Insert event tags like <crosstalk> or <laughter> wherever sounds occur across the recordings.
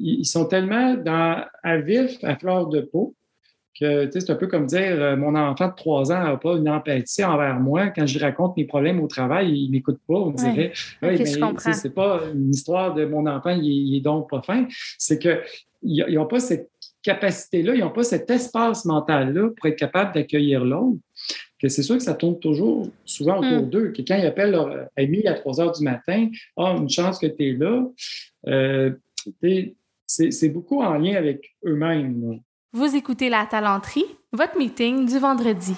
ils sont tellement dans, à vif, à fleur de peau, que c'est un peu comme dire euh, mon enfant de trois ans n'a pas une empathie envers moi. Quand je lui raconte mes problèmes au travail, il ne m'écoute pas. On dirait ouais. okay, mais c'est pas une histoire de mon enfant, il, est donc pas fin. C'est qu'ils n'ont pas cette capacité-là, ils n'ont pas cet espace mental-là pour être capable d'accueillir l'autre. Que c'est sûr que ça tourne toujours, souvent autour mm. d'eux. Que quand ils appellent leur ami à 3 heures du matin, ah, une chance que tu es là. Euh, c'est beaucoup en lien avec eux-mêmes. Vous écoutez La Talenterie, votre meeting du vendredi.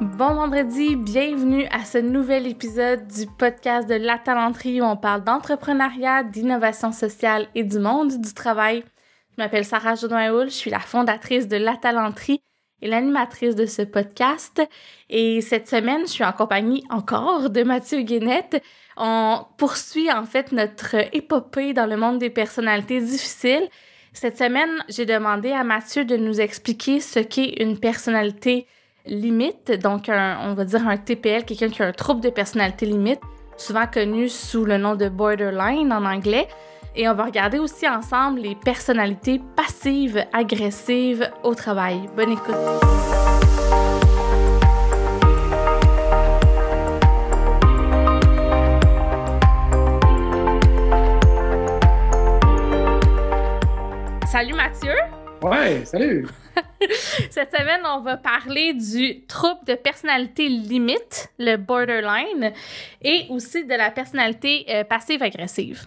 Bon vendredi, bienvenue à ce nouvel épisode du podcast de La Talenterie où on parle d'entrepreneuriat, d'innovation sociale et du monde du travail. Je m'appelle Sarah Jodoin-Houl, je suis la fondatrice de La Talenterie et l'animatrice de ce podcast. Et cette semaine, je suis en compagnie encore de Mathieu Guénette. On poursuit en fait notre épopée dans le monde des personnalités difficiles. Cette semaine, j'ai demandé à Mathieu de nous expliquer ce qu'est une personnalité limite, donc on va dire un TPL, quelqu'un qui a un trouble de personnalité limite, souvent connu sous le nom de borderline en anglais. Et on va regarder aussi ensemble les personnalités passives, agressives au travail. Bonne écoute. Salut Mathieu. Ouais, salut. <laughs> Cette semaine, on va parler du trouble de personnalité limite, le borderline, et aussi de la personnalité euh, passive-agressive.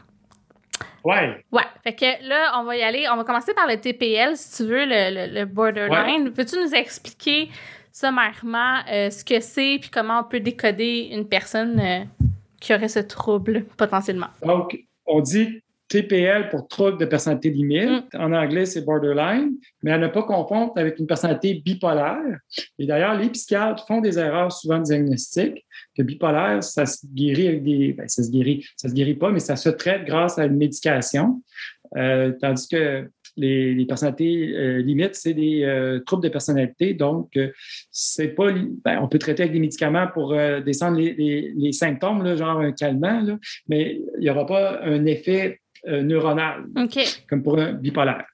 Ouais. Ouais. Fait que là, on va y aller. On va commencer par le TPL, si tu veux, le, borderline. Peux-tu nous expliquer sommairement euh, ce que c'est puis comment on peut décoder une personne euh, qui aurait ce trouble potentiellement? Donc, on dit TPL pour trouble de personnalité limite. Mm. En anglais, c'est borderline, mais à ne pas confondre avec une personnalité bipolaire. Et d'ailleurs, les psychiatres font des erreurs souvent diagnostiques. Que bipolaire, ça se guérit avec des. Ben, ça se guérit, ça se guérit pas, mais ça se traite grâce à une médication. Euh, tandis que les, personnalités euh, limites, c'est des euh, troubles de personnalité. Donc, c'est pas. Ben, on peut traiter avec des médicaments pour descendre les, symptômes, là, genre un calmant, là, mais il n'y aura pas un effet euh, neuronale, comme pour un bipolaire.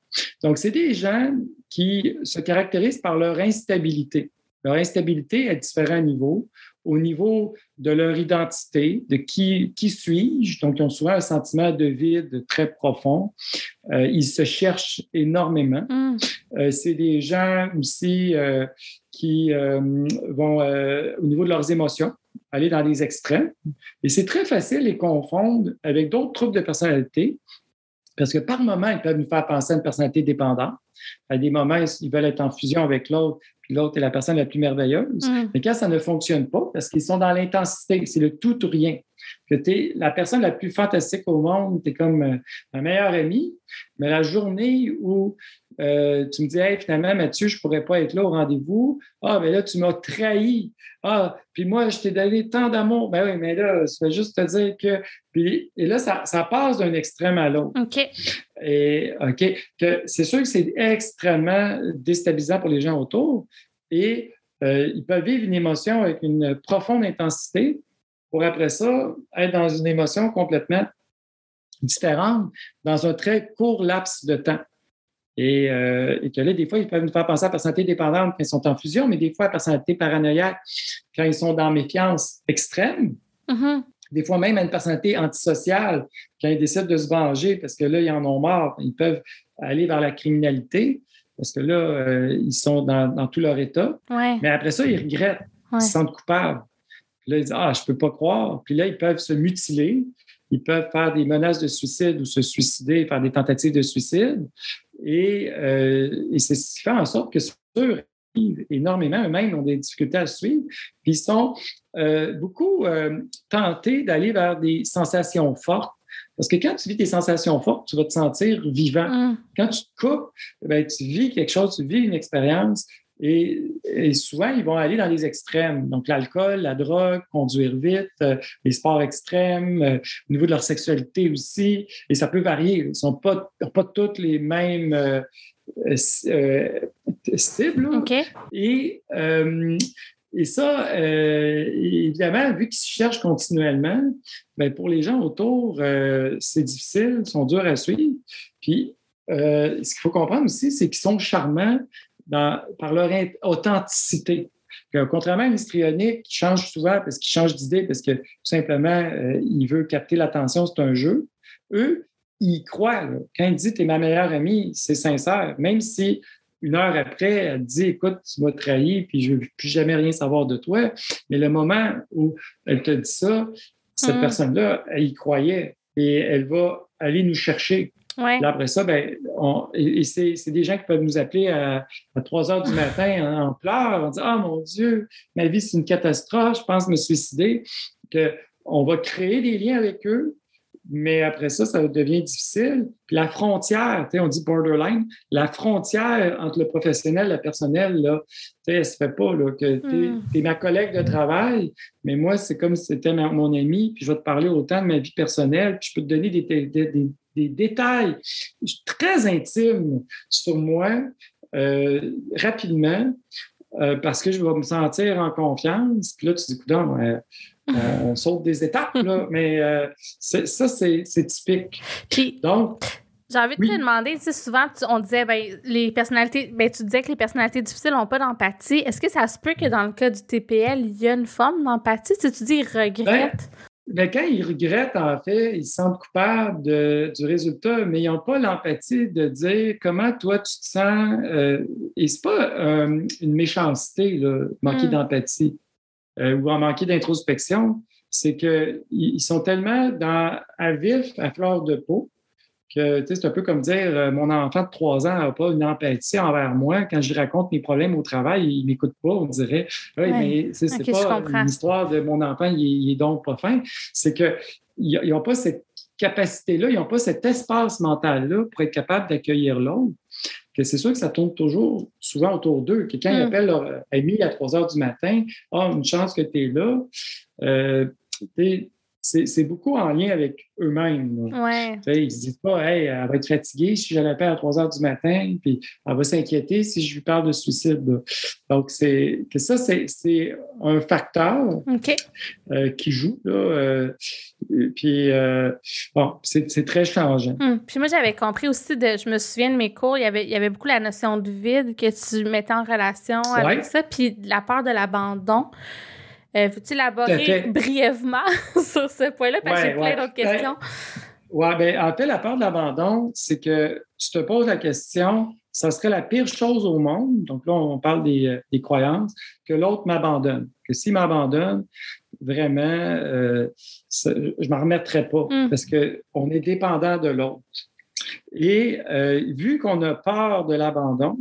Donc, c'est des gens qui se caractérisent par leur instabilité. Leur instabilité à différents niveaux. Au niveau de leur identité, de qui, qui suis-je, donc ils ont souvent un sentiment de vide très profond. Euh, ils se cherchent énormément. Mm. Euh, c'est des gens aussi qui vont, au niveau de leurs émotions, aller dans les extrêmes. Et c'est très facile de les confondre avec d'autres troubles de personnalité, parce que par moments, ils peuvent nous faire penser à une personnalité dépendante. À des moments, ils veulent être en fusion avec l'autre, puis l'autre est la personne la plus merveilleuse. Mm. Mais quand ça ne fonctionne pas, parce qu'ils sont dans l'intensité, c'est le tout ou rien. Que tu es la personne la plus fantastique au monde, tu es comme euh, ma meilleure amie, mais la journée où euh, tu me dis, hey, finalement, Mathieu, je ne pourrais pas être là au rendez-vous. Ah, mais là, tu m'as trahi. Ah, puis moi, je t'ai donné tant d'amour. Ben oui, mais là, ça veut juste te dire que. Puis, et là, ça, ça passe d'un extrême à l'autre. OK. Et, OK. Que c'est sûr que c'est extrêmement déstabilisant pour les gens autour. Et euh, ils peuvent vivre une émotion avec une profonde intensité pour après ça être dans une émotion complètement différente dans un très court laps de temps. Euh, et, que là, des fois, ils peuvent nous faire penser à la personnalité dépendante quand ils sont en fusion, mais des fois à la personnalité paranoïaque quand ils sont dans méfiance extrême. Mm-hmm. Des fois même à une personnalité antisociale quand ils décident de se venger parce que là, ils en ont marre. Ils peuvent aller vers la criminalité parce que là, euh, ils sont dans, tout leur état. Mais après ça, ils regrettent. Ils se sentent coupables. Puis là, ils disent Ah, je ne peux pas croire. Puis là, ils peuvent se mutiler. Ils peuvent faire des menaces de suicide ou se suicider, faire des tentatives de suicide. Et, euh, et c'est ce qui fait en sorte que ceux énormément, eux-mêmes ont des difficultés à suivre, puis ils sont euh, beaucoup euh, tentés d'aller vers des sensations fortes. Parce que quand tu vis des sensations fortes, tu vas te sentir vivant. Mm. Quand tu te coupes, ben, tu vis quelque chose, tu vis une expérience et, souvent, ils vont aller dans les extrêmes. Donc, l'alcool, la drogue, conduire vite, euh, les sports extrêmes, euh, au niveau de leur sexualité aussi. Et ça peut varier. Ils ne sont pas, pas toutes les mêmes euh, cibles. OK. Et Et ça, euh, évidemment, vu qu'ils se cherchent continuellement, bien, pour les gens autour, euh, c'est difficile, ils sont durs à suivre. Puis, euh, ce qu'il faut comprendre aussi, c'est qu'ils sont charmants par leur authenticité. contrairement à l'histrionique qui change souvent parce qu'il change d'idée, parce que tout simplement, il veut capter l'attention, c'est un jeu. Eux, ils croient. Quand ils disent « t'es ma meilleure amie », c'est sincère. Même si une heure après, elle dit Écoute, tu m'as trahi, puis je ne veux plus jamais rien savoir de toi. Mais le moment où elle te dit ça, cette hum. personne-là, elle y croyait et elle va aller nous chercher. Après ça, ben, et, c'est des gens qui peuvent nous appeler à, 3 heures du matin en, pleurs, en disant Ah mon Dieu, ma vie, c'est une catastrophe, je pense me suicider. Que on va créer des liens avec eux, mais après ça, ça devient difficile. Puis la frontière, on dit borderline, la frontière entre le professionnel et le personnel, là, elle ne se fait pas. Là, que tu es, hmm. ma collègue de travail, mais moi, c'est comme si c'était mon ami, puis je vais te parler autant de ma vie personnelle, puis je peux te donner des, des, des, détails très intimes sur moi euh, rapidement. Euh, parce que je vais me sentir en confiance. Puis là, tu dis, écoute, on <laughs> saute des étapes, là, <laughs> mais euh, ça, c'est typique. Donc, j'ai envie de te demander, tu sais, souvent, on disait, ben, les personnalités, ben, tu disais que les personnalités difficiles n'ont pas d'empathie. Est-ce que ça se peut que dans le cas du TPL, il y a une forme d'empathie? Si tu dis, ils regrettent. Ben, ben, quand ils regrettent, en fait, ils se sentent coupables du résultat, mais ils n'ont pas l'empathie de dire comment toi tu te sens. Euh, et ce n'est pas euh, une méchanceté, là, manquer hmm. d'empathie. Euh, ou en manquer d'introspection, c'est qu'ils sont tellement dans, à vif, à fleur de peau, que c'est un peu comme dire euh, mon enfant de trois ans n'a pas une empathie envers moi. Quand je lui raconte mes problèmes au travail, il ne m'écoute pas. On dirait Oui, mais c'est pas une histoire de mon enfant, il, est donc pas fin. C'est qu'ils n'ont pas cette capacité-là, ils n'ont pas cet espace mental-là pour être capable d'accueillir l'autre que c'est sûr que ça tourne toujours souvent autour d'eux. Quelqu'un quand ils mm. appellent leur ami à 3 heures du matin, ah, une chance que tu es là. Euh, c'est beaucoup en lien avec eux-mêmes. Ouais. Ils ne se disent pas, hey, elle va être fatiguée si je l'appelle à 3 heures du matin, puis elle va s'inquiéter si je lui parle de suicide. Donc, c'est que ça, c'est un facteur euh, qui joue. Là, euh, puis, euh, bon, c'est très changeant. Hum. Puis moi, j'avais compris aussi, de, je me souviens de mes cours, il y, avait, il y avait beaucoup la notion de vide que tu mettais en relation avec ça, puis la peur de l'abandon. Euh, Faut-tu élaborer brièvement <laughs> sur ce point-là? Parce que j'ai plein d'autres ben, questions. oui, bien, en fait, la peur de l'abandon, c'est que tu te poses la question, ça serait la pire chose au monde, donc là, on parle des, euh, des croyances, que l'autre m'abandonne. Que s'il m'abandonne, vraiment, euh, je ne m'en remettrai pas mm. parce qu'on est dépendant de l'autre. Et euh, vu qu'on a peur de l'abandon,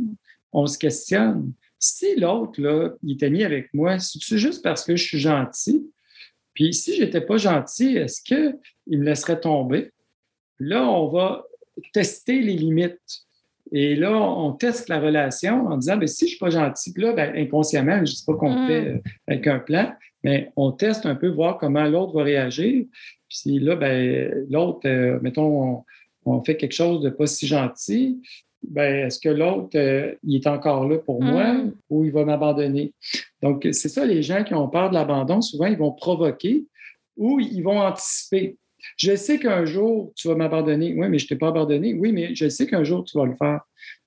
on se questionne si l'autre, là, il est ami avec moi, c'est juste parce que je suis gentil? Puis si je n'étais pas gentil, est-ce qu'il me laisserait tomber? Là, on va tester les limites. Et là, on teste la relation en disant, bien, si je ne suis pas gentil, là, ben, inconsciemment, je ne dis pas qu'on mm. fait euh, avec un plan, mais on teste un peu, voir comment l'autre va réagir. Puis là, ben, l'autre, euh, mettons, on, fait quelque chose de pas si gentil, ben, est-ce que l'autre, euh, il est encore là pour moi mm. ou il va m'abandonner? Donc, c'est ça, les gens qui ont peur de l'abandon, souvent, ils vont provoquer ou ils vont anticiper. Je sais qu'un jour, tu vas m'abandonner. Oui, mais je ne t'ai pas abandonné. Oui, mais je sais qu'un jour, tu vas le faire.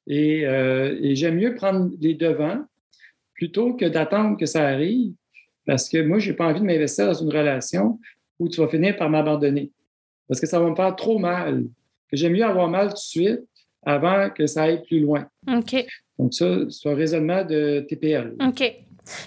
Et, euh, et j'aime mieux prendre les devants plutôt que d'attendre que ça arrive parce que moi, je n'ai pas envie de m'investir dans une relation où tu vas finir par m'abandonner. Parce que ça va me faire trop mal. J'aime mieux avoir mal tout de suite avant que ça aille plus loin. OK. Donc, ça, c'est un raisonnement de TPL. OK.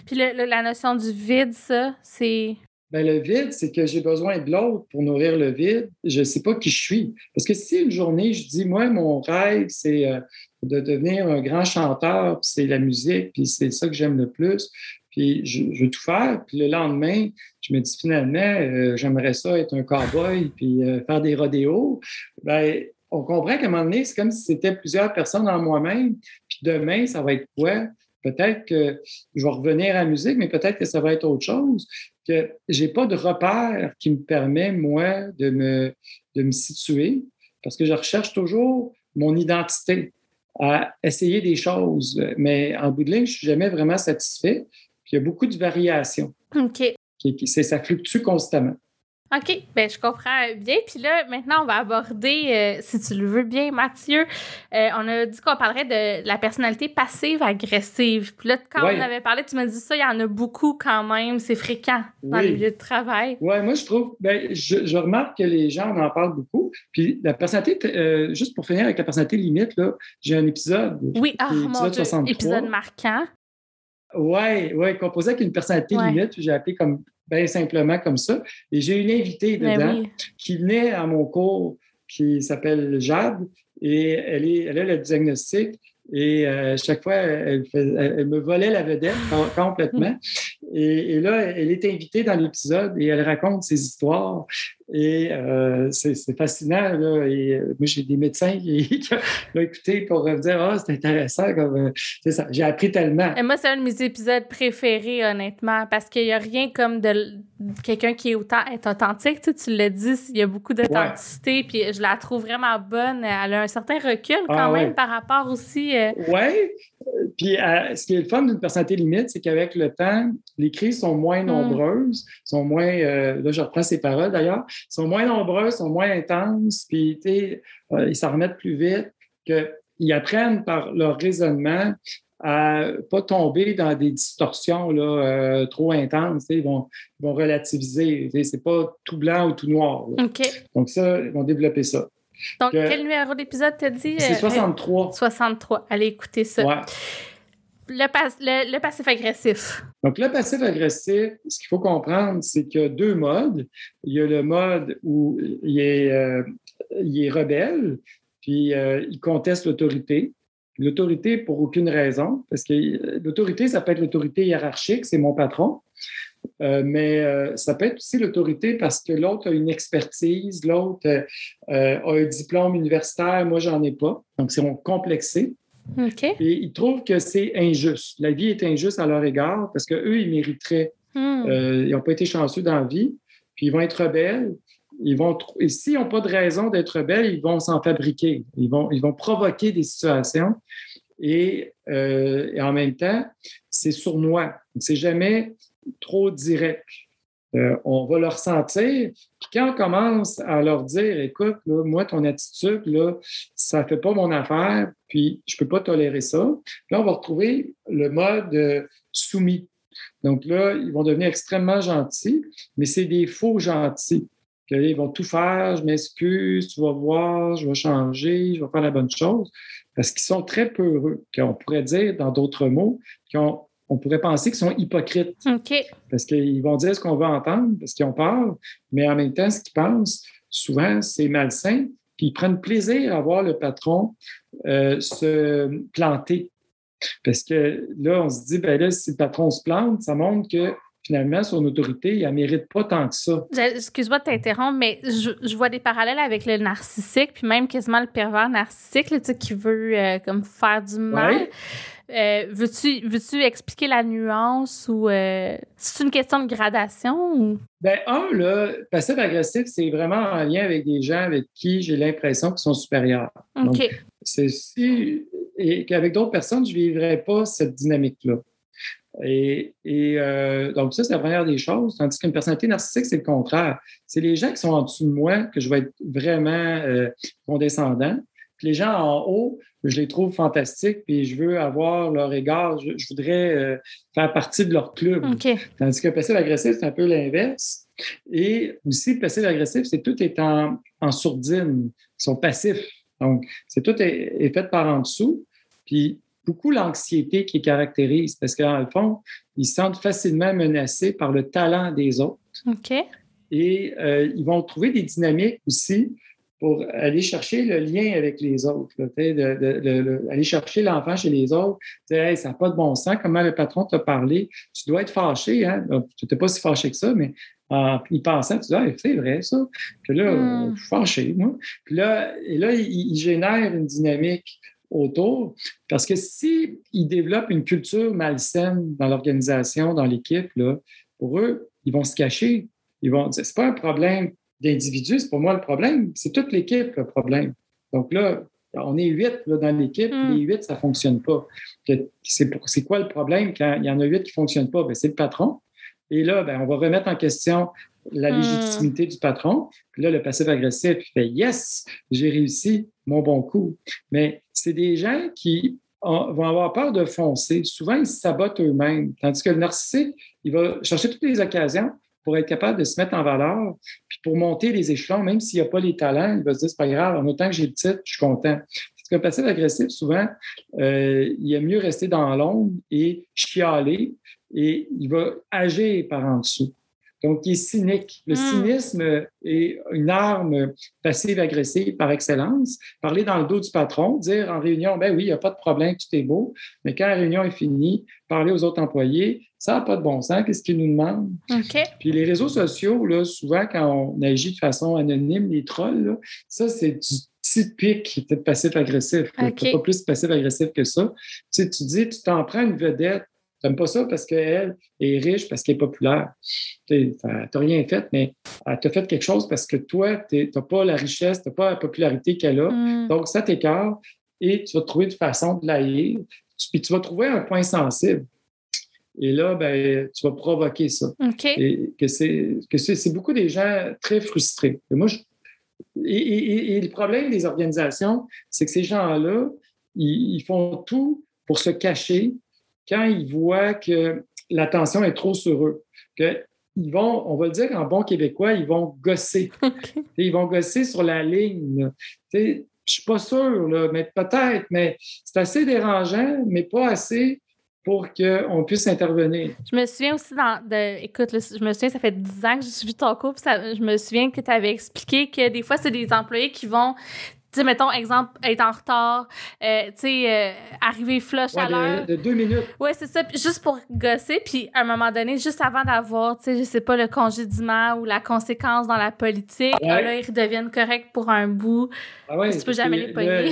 Puis la notion du vide, ça, c'est? Bien, le vide, c'est que j'ai besoin de l'autre pour nourrir le vide. Je ne sais pas qui je suis. Parce que si une journée, je dis, moi, mon rêve, c'est euh, de devenir un grand chanteur, puis c'est la musique, puis c'est ça que j'aime le plus, puis je, veux tout faire. Puis le lendemain, je me dis finalement, euh, j'aimerais ça être un cowboy, puis euh, faire des rodéos. Bien, on comprend qu'à un moment donné, c'est comme si c'était plusieurs personnes en moi-même. Puis demain, ça va être quoi? Peut-être que je vais revenir à la musique, mais peut-être que ça va être autre chose. Que j'ai pas de repère qui me permet, moi, de me, de me situer parce que je recherche toujours mon identité à essayer des choses. Mais en bout de ligne, je suis jamais vraiment satisfait. puis il y a beaucoup de variations. OK. ça fluctue constamment. OK, ben je comprends bien. Puis là, maintenant, on va aborder, euh, si tu le veux bien, Mathieu, euh, on a dit qu'on parlerait de la personnalité passive-agressive. Puis là, quand on avait parlé, tu m'as dit ça, il y en a beaucoup quand même, c'est fréquent dans les lieux de travail. Oui, moi, je trouve, ben, je, remarque que les gens en parlent beaucoup. Puis la personnalité, euh, juste pour finir avec la personnalité limite, là, j'ai un épisode. Oui, ah, mon Dieu, épisode marquant. Oui, oui, composé avec une personnalité limite, j'ai appelé comme bien simplement comme ça. Et j'ai une invitée ben dedans qui venait à mon cours qui s'appelle Jade et elle, est, elle a le diagnostic et euh, chaque fois, elle, elle, me volait la vedette complètement. <laughs> Et, et, là, elle est invitée dans l'épisode et elle raconte ses histoires. Et euh, c'est fascinant. Là. Et, euh, moi, j'ai des médecins <laughs> qui, l'ont écouté pour me dire Ah, c'est intéressant. Comme, euh, ça. J'ai appris tellement. Et moi, c'est un de mes épisodes préférés, honnêtement, parce qu'il n'y a rien comme de quelqu'un qui est autant est authentique. Tu, tu l'as dit, il y a beaucoup d'authenticité. Puis je la trouve vraiment bonne. Elle a un certain recul quand ah même par rapport aussi. Oui. Puis ce qui est le fun d'une personnalité limite, c'est qu'avec le temps, les crises sont moins hmm. nombreuses, sont moins. là, je reprends ses paroles d'ailleurs sont moins nombreux, sont moins intenses, puis euh, ils s'en remettent plus vite, qu'ils apprennent par leur raisonnement à pas tomber dans des distorsions là, euh, trop intenses. Ils vont, vont relativiser. C'est pas tout blanc ou tout noir. Donc ça, ils vont développer ça. Donc, quel numéro d'épisode t'as dit? C'est 63. Euh, 63. Allez écouter ça. Ouais le, passif agressif. Donc, le passif agressif, ce qu'il faut comprendre, c'est qu'il y a deux modes. Il y a le mode où il est, euh, il est rebelle, puis euh, il conteste l'autorité. L'autorité pour aucune raison, parce que l'autorité, ça peut être l'autorité hiérarchique, c'est mon patron, euh, mais ça peut être aussi l'autorité parce que l'autre a une expertise, l'autre a un diplôme universitaire, moi, j'en ai pas. Donc, c'est complexé. Et ils trouvent que c'est injuste. La vie est injuste à leur égard parce qu'eux, ils mériteraient. Hmm. Euh, ils n'ont pas été chanceux dans la vie. Puis ils vont être rebelles. Ils vont, et s'ils n'ont pas de raison d'être rebelles, ils vont s'en fabriquer. Ils vont, ils vont provoquer des situations. Et, euh, et en même temps, c'est sournois. C'est jamais trop direct. Euh, on va leur sentir. Puis quand on commence à leur dire, écoute, moi, ton attitude, là, ça ne fait pas mon affaire, puis je ne peux pas tolérer ça, là, on va retrouver le mode euh, soumis. Donc là, ils vont devenir extrêmement gentils, mais c'est des faux gentils. ils vont tout faire, je m'excuse, tu vas voir, je vais changer, je vais faire la bonne chose, parce qu'ils sont très peureux, qu'on pourrait dire dans d'autres mots, qui ont on pourrait penser qu'ils sont hypocrites. Parce qu'ils vont dire ce qu'on veut entendre, parce qu'ils ont peur, mais en même temps, ce qu'ils pensent, souvent, c'est malsain. Puis ils prennent plaisir à voir le patron euh, se planter. Parce que là, on se dit, ben là, si le patron se plante, ça montre que finalement, son autorité, elle ne mérite pas tant que ça. Excuse-moi de t'interrompre, mais je, vois des parallèles avec le narcissique, puis même quasiment le pervers narcissique, là, qui veut euh, comme faire du mal. Euh, veux-tu, veux-tu expliquer la nuance ou euh, c'est une question de gradation? Ou? Ben, un, là, passif-agressif, c'est vraiment en lien avec des gens avec qui j'ai l'impression qu'ils sont supérieurs. OK. c'est si. Et qu'avec d'autres personnes, je ne vivrais pas cette dynamique-là. Et, euh, donc, ça, c'est la première des choses. Tandis qu'une personnalité narcissique, c'est le contraire. C'est les gens qui sont en dessous de moi que je vais être vraiment condescendant les gens en haut, je les trouve fantastiques, puis je veux avoir leur égard. Je, voudrais euh, faire partie de leur club. Tandis que passif-agressif, c'est un peu l'inverse. Et aussi, passif-agressif, c'est tout est en, sourdine. Ils sont passifs. Donc, c'est tout est, fait par en dessous. Puis, beaucoup l'anxiété qui caractérise, parce qu'en le fond, ils se sentent facilement menacés par le talent des autres. Et euh, ils vont trouver des dynamiques aussi pour aller chercher le lien avec les autres, aller chercher l'enfant chez les autres. Hey, ça n'a pas de bon sens, comment le patron t'a parlé? Tu dois être fâché. Hein? Tu n'étais pas si fâché que ça, mais en y pensant, tu dis c'est vrai ça. Puis là, hmm. je suis fâché, moi. Puis là, et là, il, génère une dynamique autour. Parce que s'ils développent une culture malsaine dans l'organisation, dans l'équipe, pour eux, ils vont se cacher. Ils vont dire, c'est pas un problème d'individus, c'est pour moi le problème. C'est toute l'équipe le problème. Donc là, on est huit dans l'équipe, mm. les huit, ça ne fonctionne pas. C'est quoi le problème quand il y en a huit qui ne fonctionnent pas? Ben, c'est le patron. Et là, ben, on va remettre en question la hmm. légitimité du patron. Puis là, le passif agressif fait Yes, j'ai réussi mon bon coup. Mais c'est des gens qui vont avoir peur de foncer. Souvent, ils se sabotent eux-mêmes. Tandis que le narcissique, il va chercher toutes les occasions pour être capable de se mettre en valeur, puis pour monter les échelons, même s'il n'y a pas les talents, il va se dire c'est pas grave, en autant que j'ai le titre, je suis content. Parce que le passif agressif, souvent, euh, il est mieux rester dans l'ombre et chialer, et il va agir par en dessous. Donc, il est cynique. Le hmm. cynisme est une arme passive-agressive par excellence. Parler dans le dos du patron, dire en réunion, ben oui, il n'y a pas de problème, tout est beau. Mais quand la réunion est finie, parler aux autres employés, ça n'a pas de bon sens. Qu'est-ce qu'ils nous demandent? Puis les réseaux sociaux, là, souvent, quand on agit de façon anonyme, les trolls, ça, c'est du typique de passif-agressif. Okay. Pas plus passif-agressif que ça. Tu, sais, tu dis, tu t'en prends une vedette tu n'aimes pas ça parce qu'elle est riche, parce qu'elle est populaire. Tu n'as rien fait, mais elle t'a fait quelque chose parce que toi, tu n'as pas la richesse, tu n'as pas la popularité qu'elle a. Hmm. Donc, ça t'écarte et tu vas trouver une façon de l'haïr. Puis tu vas trouver un point sensible. Et là, ben, tu vas provoquer ça. Et que c'est beaucoup des gens très frustrés. Et moi, et, le problème des organisations, c'est que ces gens-là, ils, font tout pour se cacher quand ils voient que l'attention est trop sur eux, qu'ils vont, on va le dire en bon québécois, ils vont gosser. <laughs> Ils vont gosser sur la ligne. Je ne suis pas sûr, mais peut-être, mais c'est assez dérangeant, mais pas assez pour qu'on puisse intervenir. Je me souviens aussi dans, de, écoute, je me souviens, ça fait 10 ans que j'ai suivi ton cours, je me souviens que tu avais expliqué que des fois, c'est des employés qui vont tu sais, mettons, exemple, être en retard, euh, tu sais, euh, arriver flush à l'heure. De, deux minutes. Oui, c'est ça. juste pour gosser. Puis, à un moment donné, juste avant d'avoir, tu sais, je sais pas, le congédiement ou la conséquence dans la politique, là, ils redeviennent corrects pour un bout. Ah ouais, tu peux jamais les pogner.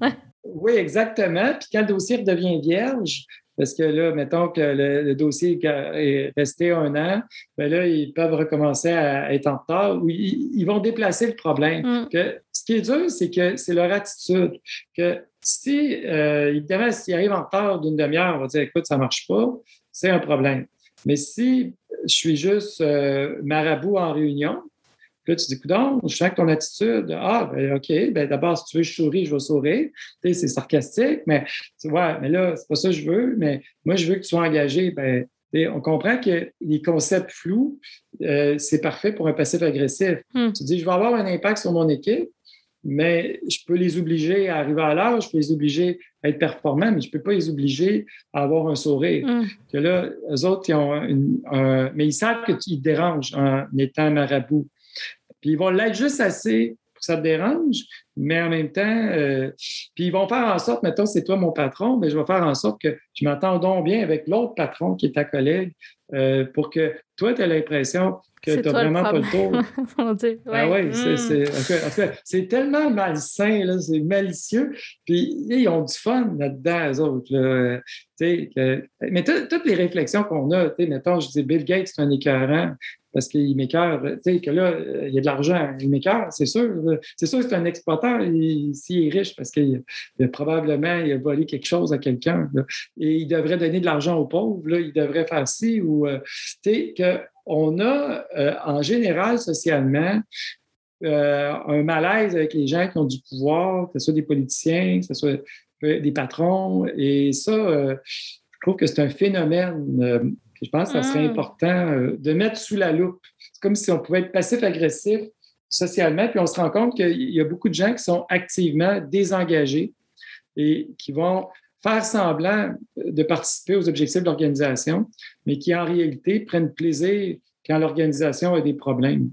<laughs> oui, exactement. Puis, quand le dossier redevient vierge, parce que là, mettons que le, dossier est resté un an, bien là, ils peuvent recommencer à être en retard ou ils, vont déplacer le problème. Mm. Que, ce qui est dur, c'est que c'est leur attitude. Que si, euh, évidemment, s'ils arrivent en retard d'une demi-heure, on va dire écoute, ça ne marche pas, c'est un problème. Mais si je suis juste euh, marabout en réunion, là, tu dis, coudon, je sens que ton attitude, ah, ben, OK, ben, d'abord, si tu veux je souris, je vais sourire. Tu sais, c'est sarcastique, mais, tu vois, mais là, c'est pas ça que je veux, mais moi, je veux que tu sois engagé. Ben, on comprend que les concepts flous, euh, c'est parfait pour un passif agressif. Hmm. Tu dis, je vais avoir un impact sur mon équipe, mais je peux les obliger à arriver à l'heure, je peux les obliger à être performants, mais je ne peux pas les obliger à avoir un sourire. Hmm. Que là, eux autres, ils ont une, mais ils savent qu'ils dérangent en étant marabout. Puis ils vont l'être juste assez pour que ça te dérange, mais en même temps, euh, puis ils vont faire en sorte, mettons, c'est toi mon patron, mais je vais faire en sorte que je m'entends bien avec l'autre patron qui est ta collègue euh, pour que toi, tu aies l'impression que tu n'as vraiment pas le tour. <laughs> Ah ouais, c'est tellement malsain, c'est malicieux. Puis ils ont du fun là-dedans, eux autres. Là. mais toutes les réflexions qu'on a, mettons, je dis Bill Gates, c'est un écœurant parce qu'il m'écœure, tu sais, que là, il y a de l'argent, il m'écœure, c'est sûr. C'est sûr que c'est un exploitant s'il est riche parce qu'il a probablement il a volé quelque chose à quelqu'un. Et il devrait donner de l'argent aux pauvres, là, il devrait faire ci ou, euh, tu sais, qu'on a euh, en général socialement euh, un malaise avec les gens qui ont du pouvoir, que ce soit des politiciens, que ce soit des patrons. Et ça, je trouve que c'est un phénomène je pense que ça serait ah. important euh, de mettre sous la loupe. C'est comme si on pouvait être passif-agressif socialement, puis on se rend compte qu'il y a beaucoup de gens qui sont activement désengagés et qui vont faire semblant de participer aux objectifs de l'organisation, mais qui en réalité prennent plaisir quand l'organisation a des problèmes.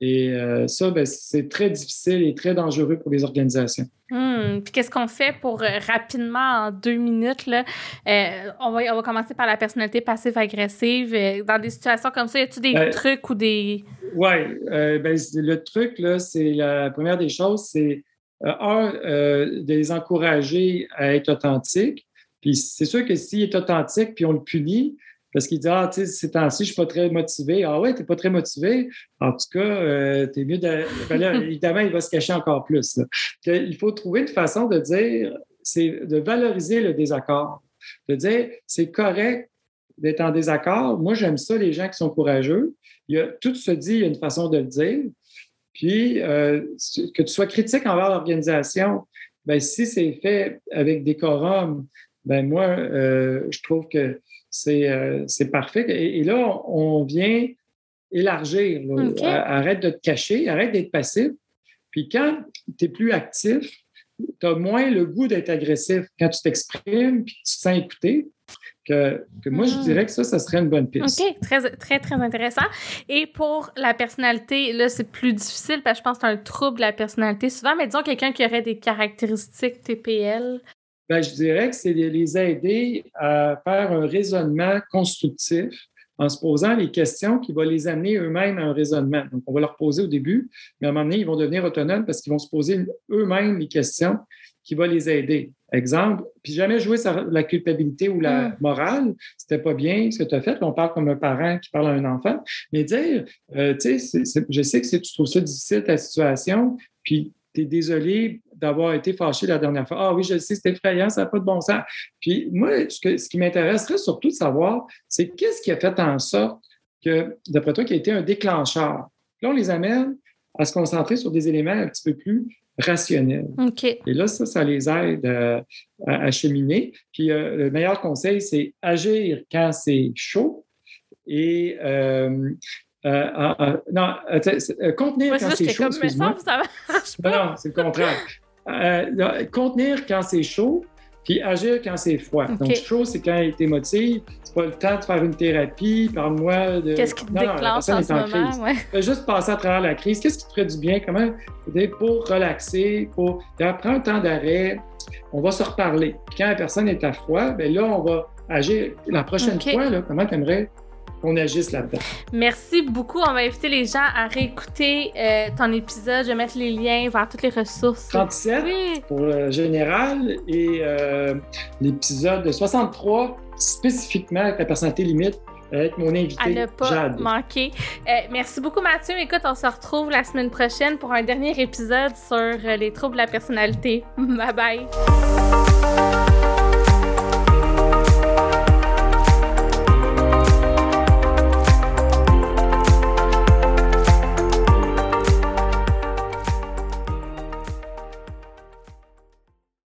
Et euh, ça, ben, c'est très difficile et très dangereux pour les organisations. Hmm. Puis qu'est-ce qu'on fait pour euh, rapidement, en deux minutes, là, euh, on, va, on va commencer par la personnalité passive-agressive. dans des situations comme ça, y a-t-il des trucs ou des... Oui, ben, le truc, là, c'est la première des choses, c'est un, de les encourager à être authentiques. Puis c'est sûr que s'il est authentique, puis on le punit, parce qu'il dit Ah, tu sais, ces temps-ci, je ne suis pas très motivé. Ah ouais, tu n'es pas très motivé. En tout cas, euh, tu es mieux de. Ben là, <laughs> évidemment, il va se cacher encore plus. Il faut trouver une façon de dire c'est de valoriser le désaccord. De dire c'est correct d'être en désaccord. Moi, j'aime ça, les gens qui sont courageux. Il y a, tout se dit, il y a une façon de le dire. Puis, euh, que tu sois critique envers l'organisation, ben, si c'est fait avec décorum, ben moi, euh, je trouve que c'est euh, parfait. Et, là, on, vient élargir. Arrête de te cacher, arrête d'être passif. Puis quand tu es plus actif, tu as moins le goût d'être agressif quand tu t'exprimes puis tu te sens écouté que, moi, je hmm. dirais que ça, ça serait une bonne piste. OK, très, très, très intéressant. Et pour la personnalité, là, c'est plus difficile parce que je pense que c'est un trouble de la personnalité souvent, mais disons quelqu'un qui aurait des caractéristiques TPL. Ben, je dirais que c'est de les aider à faire un raisonnement constructif en se posant les questions qui vont les amener eux-mêmes à un raisonnement. Donc, on va leur poser au début, mais à un moment donné, ils vont devenir autonomes parce qu'ils vont se poser eux-mêmes les questions qui vont les aider. Exemple, puis jamais jouer sur la culpabilité ou la hmm. morale, c'était pas bien ce que tu as fait. On parle comme un parent qui parle à un enfant, mais dire, euh, tu sais, je sais que tu trouves ça difficile ta situation, puis tu es désolé d'avoir été fâché la dernière fois. Ah oui, je sais, c'était effrayant, ça n'a pas de bon sens. Puis moi, ce, qui m'intéresserait surtout de savoir, c'est qu'est-ce qui a fait en sorte que, d'après toi, qui a été un déclencheur. Là, on les amène à se concentrer sur des éléments un petit peu plus rationnel. Et là, ça, ça les aide euh, à, cheminer. Puis euh, le meilleur conseil, c'est agir quand c'est chaud et euh, non, contenir quand c'est chaud. Excuse-moi. non, c'est le contraire. contenir quand c'est chaud, puis agir quand c'est froid. Donc, chaud, c'est quand il t'émotive. C'est pas le temps de faire une thérapie. Parle-moi de. Qu'est-ce qui te déclenche en, ce moment? Ouais. juste passer à travers la crise. Qu'est-ce qui te ferait du bien? Comment pour relaxer, pour. Prends un temps d'arrêt? On va se reparler. Puis quand la personne est à froid, bien là, on va agir. La prochaine fois, là, comment tu aimerais qu'on agisse là-dedans. Merci beaucoup. On va inviter les gens à réécouter euh, ton épisode. Je vais mettre les liens vers toutes les ressources. 37 pour le général et euh, l'épisode 63 spécifiquement avec la personnalité limite avec mon invité, à ne pas manquer. Euh, merci beaucoup, Mathieu. Écoute, on se retrouve la semaine prochaine pour un dernier épisode sur les troubles de la personnalité. <laughs> bye bye.